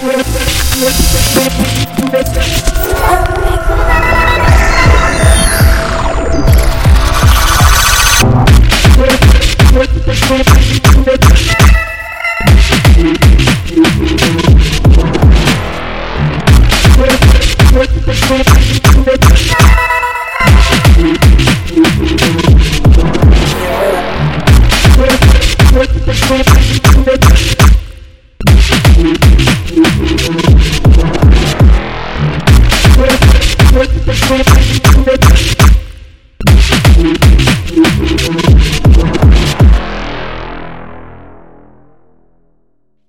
We'll We're